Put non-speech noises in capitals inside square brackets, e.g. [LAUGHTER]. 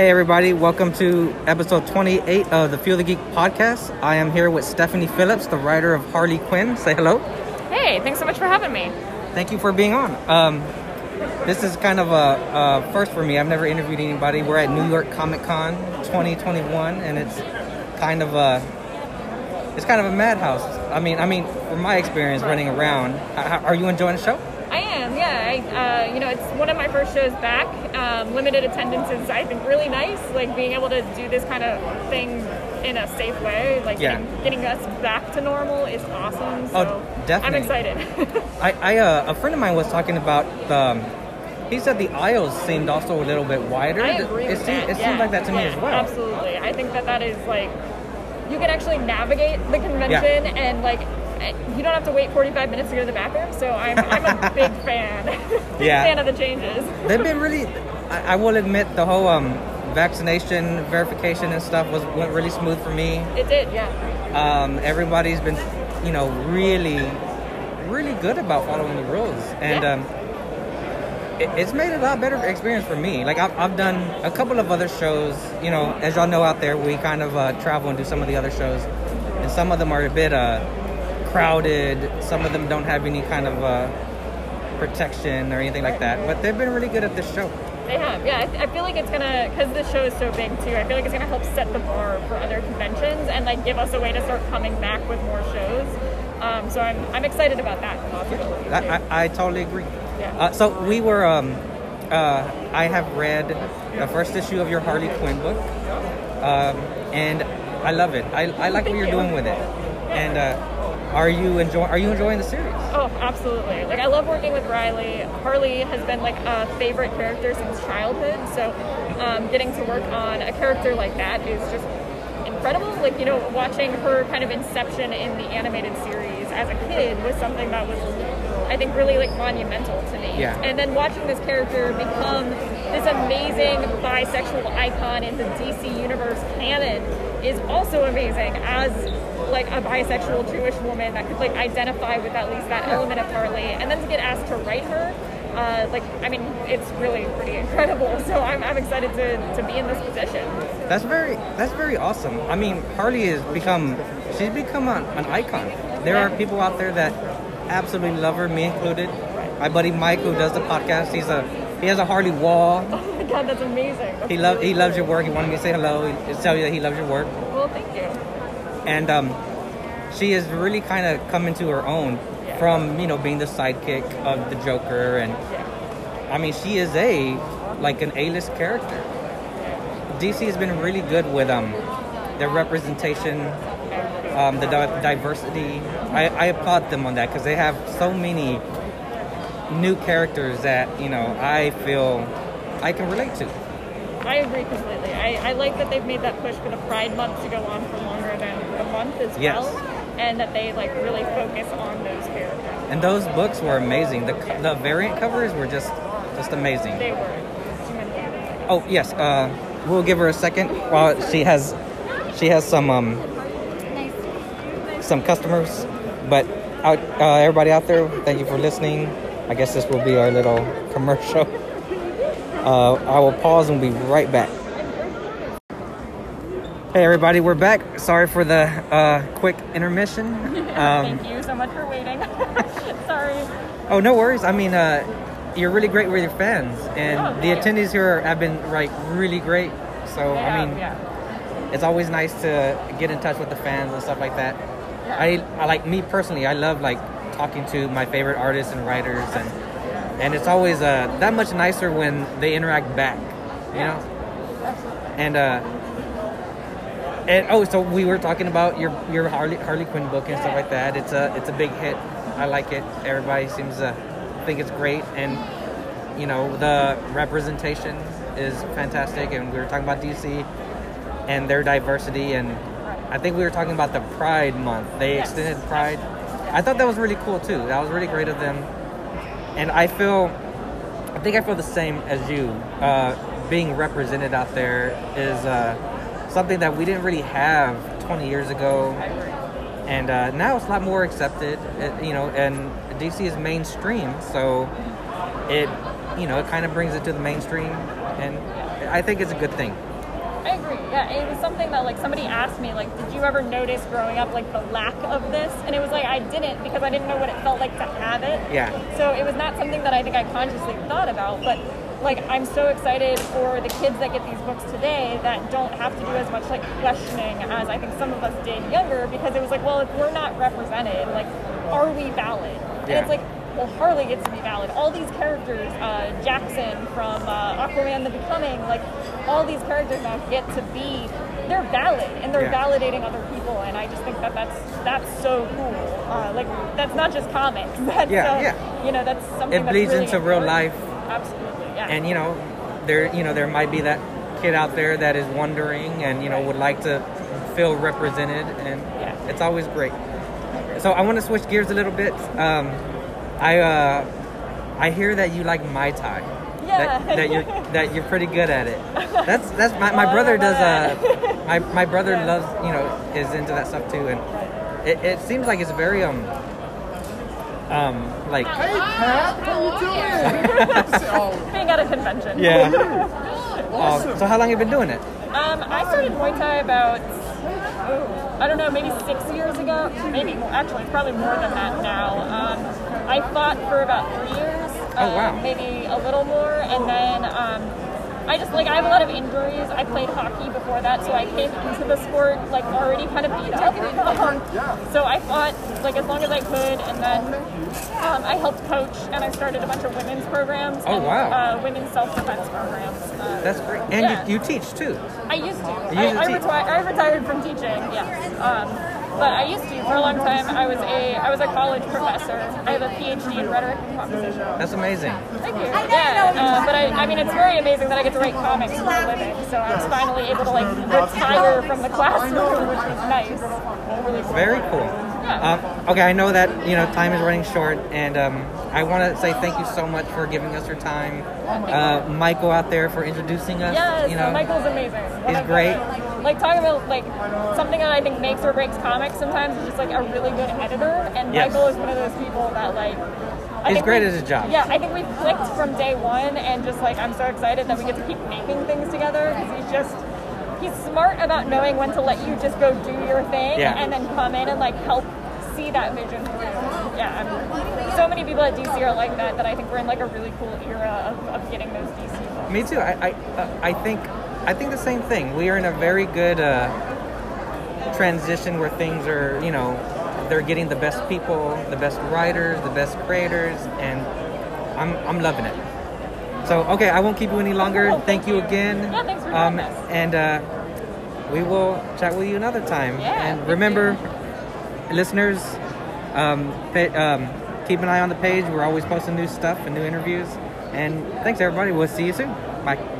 Hey, everybody, welcome to episode 28 of the Feel the Geek podcast. I am here with Stephanie Phillips, the writer of Harley Quinn. Say hello. Hey, thanks so much for having me. Thank you for being on. Um, this is kind of a, a first for me. I've never interviewed anybody. We're at New York Comic Con 2021, and it's kind of a it's kind of a madhouse. I mean, I mean, from my experience running around, are you enjoying the show? Yeah. I, uh, you know, it's one of my first shows back. Um, limited attendance is, I think, really nice. Like being able to do this kind of thing in a safe way, like Yeah. getting, us back to normal, is awesome. So Oh, definitely. I'm excited. [LAUGHS] I, I uh, a friend of mine was talking about the. Um, he said the aisles seemed also a little bit wider. I agree It, with seemed, it yeah. seemed like that to me as well. Absolutely. I think that that is like you can actually navigate the convention and like you don't have to wait 45 minutes to go to the bathroom. So I'm, I'm a [LAUGHS] big fan. [LAUGHS] big Yeah. fan of the changes. They've been really. I, I will admit the whole um, vaccination verification and stuff was went really smooth for me. It did, yeah. Um, everybody's been, you know, really, really good about following the rules, and Yeah. um, it, it's made a lot better experience for me. Like I've, I've done a couple of other shows. You know, as y'all know out there, we kind of uh, travel and do some of the other shows, and some of them are a bit uh, crowded. Some of them don't have any kind of uh, protection or anything like that. But they've been really good at this show. They have, yeah. I, th- I feel like it's gonna, because this show is so big too. I feel like it's gonna help set the bar for other conventions and like give us a way to start coming back with more shows. Um, so I'm, I'm excited about that possibility. I, I, I totally agree. Yeah. Uh, so we were. Um, uh, I have read the first issue of your Harley Quinn book, um, and I love it. I, I like what you're you. doing with it. And uh, are you enjoying? Are you enjoying the series? Oh, absolutely. Like I love working with Riley. Harley has been like a favorite character since childhood. So um, getting to work on a character like that is just incredible. Like you know, watching her kind of inception in the animated series as a kid was something that was, I think, really like monumental to me. Yeah. And then watching this character become this amazing bisexual icon in the DC Universe canon is also amazing as like a bisexual Jewish woman that could like identify with at least that element of Harley, and then to get asked to write her, uh, like I mean, it's really pretty incredible. So I'm, I'm excited to, to be in this position. That's very. That's very awesome. I mean, Harley has become. She's become an, an icon. There are people out there that absolutely love her, me included. My buddy Mike, who does the podcast, he's a he has a Harley wall. God, that's amazing. That's He love really he loves your work. He wanted me to say hello. He tell you that he loves your work. Well, thank you. and um, she has really kind of come into her own Yeah. from you know being the sidekick of the Joker, and Yeah. I mean she is a like an A-list character. DC has been really good with um their representation, um, the di- diversity. I, I applaud them on that because they have so many new characters that you know I feel I can relate to. I agree completely. I, I like that they've made that push for the Pride Month to go on for longer than a month as Yes. well, and that they like really focus on those characters. And those books were amazing. The the variant covers were just just amazing. They were. Oh yes, uh, we'll give her a second while she has she has some um some customers. But out, uh, everybody out there, thank you for listening. I guess this will be our little commercial. [LAUGHS] Uh, I will pause and we'll be right back. Hey everybody, we're back. Sorry for the uh, quick intermission. [LAUGHS] Um, Thank you so much for waiting. [LAUGHS] Sorry. Oh, no worries. I mean, uh, you're really great with your fans, and Oh, the attendees here have been like really great. So They I mean, yeah. it's always nice to get in touch with the fans and stuff like that. Yeah. I, I like me personally. I love like talking to my favorite artists and writers, and and it's always uh, that much nicer when they interact back. You know, and uh, and oh, so we were talking about your your Harley Harley Quinn book and stuff like that. It's a it's a big hit. I like it. Everybody seems to think it's great, and you know the representation is fantastic. And we were talking about DC and their diversity, and I think we were talking about the Pride Month. They extended Pride. I thought that was really cool too. That was really great of them, and I feel, I think I feel the same as you. Uh, being represented out there is uh, something that we didn't really have 20 years ago. And uh, now it's a lot more accepted uh, you know and dc is mainstream. So it you know it kind of brings it to the mainstream. And i think it's a good thing I agree. Yeah, it was something that like somebody asked me like, did you ever notice growing up like the lack of this? And it was like I didn't because I didn't know what it felt like to have it. Yeah. So it was not something that I think I consciously thought about, but like I'm so excited for the kids that get these books today that don't have to do as much like questioning as I think some of us did younger because it was like, well, if we're not represented, like, are we valid? And Yeah. it's like, well, Harley gets to be valid. All these characters, uh, Jackson from uh, Aquaman: The Becoming, like all these characters now get to be, they're valid and they're Yeah. validating other people, and I just think that that's that's so cool. Uh, like that's not just comics. [LAUGHS] That's, Yeah, uh, yeah. You know, that's something It bleeds really into real life. Absolutely, yeah. and you know there you know there might be that kid out there that is wondering and you know would like to feel represented and Yeah. it's always great so i want to switch gears a little bit um, i uh, i hear that you like Muay Thai Yeah. that, that you're that you're pretty good at it [LAUGHS] that's that's my, my Oh, brother does uh my, my brother Yeah. loves you know is into that stuff too and it, it seems like it's very um um like Hey, Pat, how you doing? [LAUGHS] [LAUGHS] Being at a convention. yeah awesome. uh, so how long have you been doing it Um, I started Muay Thai about, oh, I don't know, maybe six years ago. Maybe more, actually, it's probably more than that now. Um, I fought for about three years. Oh, um, wow. Maybe a little more, and then um, I just like I have a lot of injuries. I played hockey before that, so I came into the sport like already kind of beat up. So I fought like as long as I could, and then um, I helped coach, and I started a bunch of women's programs. Oh, and, wow. Uh, women's self-defense programs. Uh, that's great and Yeah. you, you teach too I used to. You used to I, I, reti- I retired from teaching. Yes. Um, but I used to for a long time. I was a I was a college professor. I have a PhD in rhetoric and composition. that's amazing Thank you. Yeah. Uh, but I, I mean, it's very amazing that I get to write comics for a living. So I was finally able to like retire from the classroom, which was nice. Really cool. Very cool. Um, okay, I know that you know time is running short, and um, I want to say thank you so much for giving us your time. Uh, Michael out there for introducing us. Yes, you know, Michael's amazing. He's great. like talking about like something that I think makes or breaks comics sometimes is just like a really good editor, and Yes. Michael is one of those people that like. I He's great we- at his job. Yeah, I think we clicked from day one, and just like I'm so excited that we get to keep making things together because he's just he's smart about knowing when to let you just go do your thing, Yeah. and then come in and like help see that vision. Yeah, I mean, so many people at DC are like that that I think we're in like a really cool era of, of getting those DC books. Me too. I I, uh, I think I think the same thing. We are in a very good uh, transition where things are you know they're getting the best people, the best writers, the best creators, and I'm I'm loving it. So okay, I won't keep you any longer. Cool, Thank you again. Yeah, thanks for um, this. And uh, we will chat with you another time. Yeah, and thank remember, listeners, um, pa- um, keep an eye on the page. We're always posting new stuff and new interviews. And thanks everybody. We'll see you soon. Bye.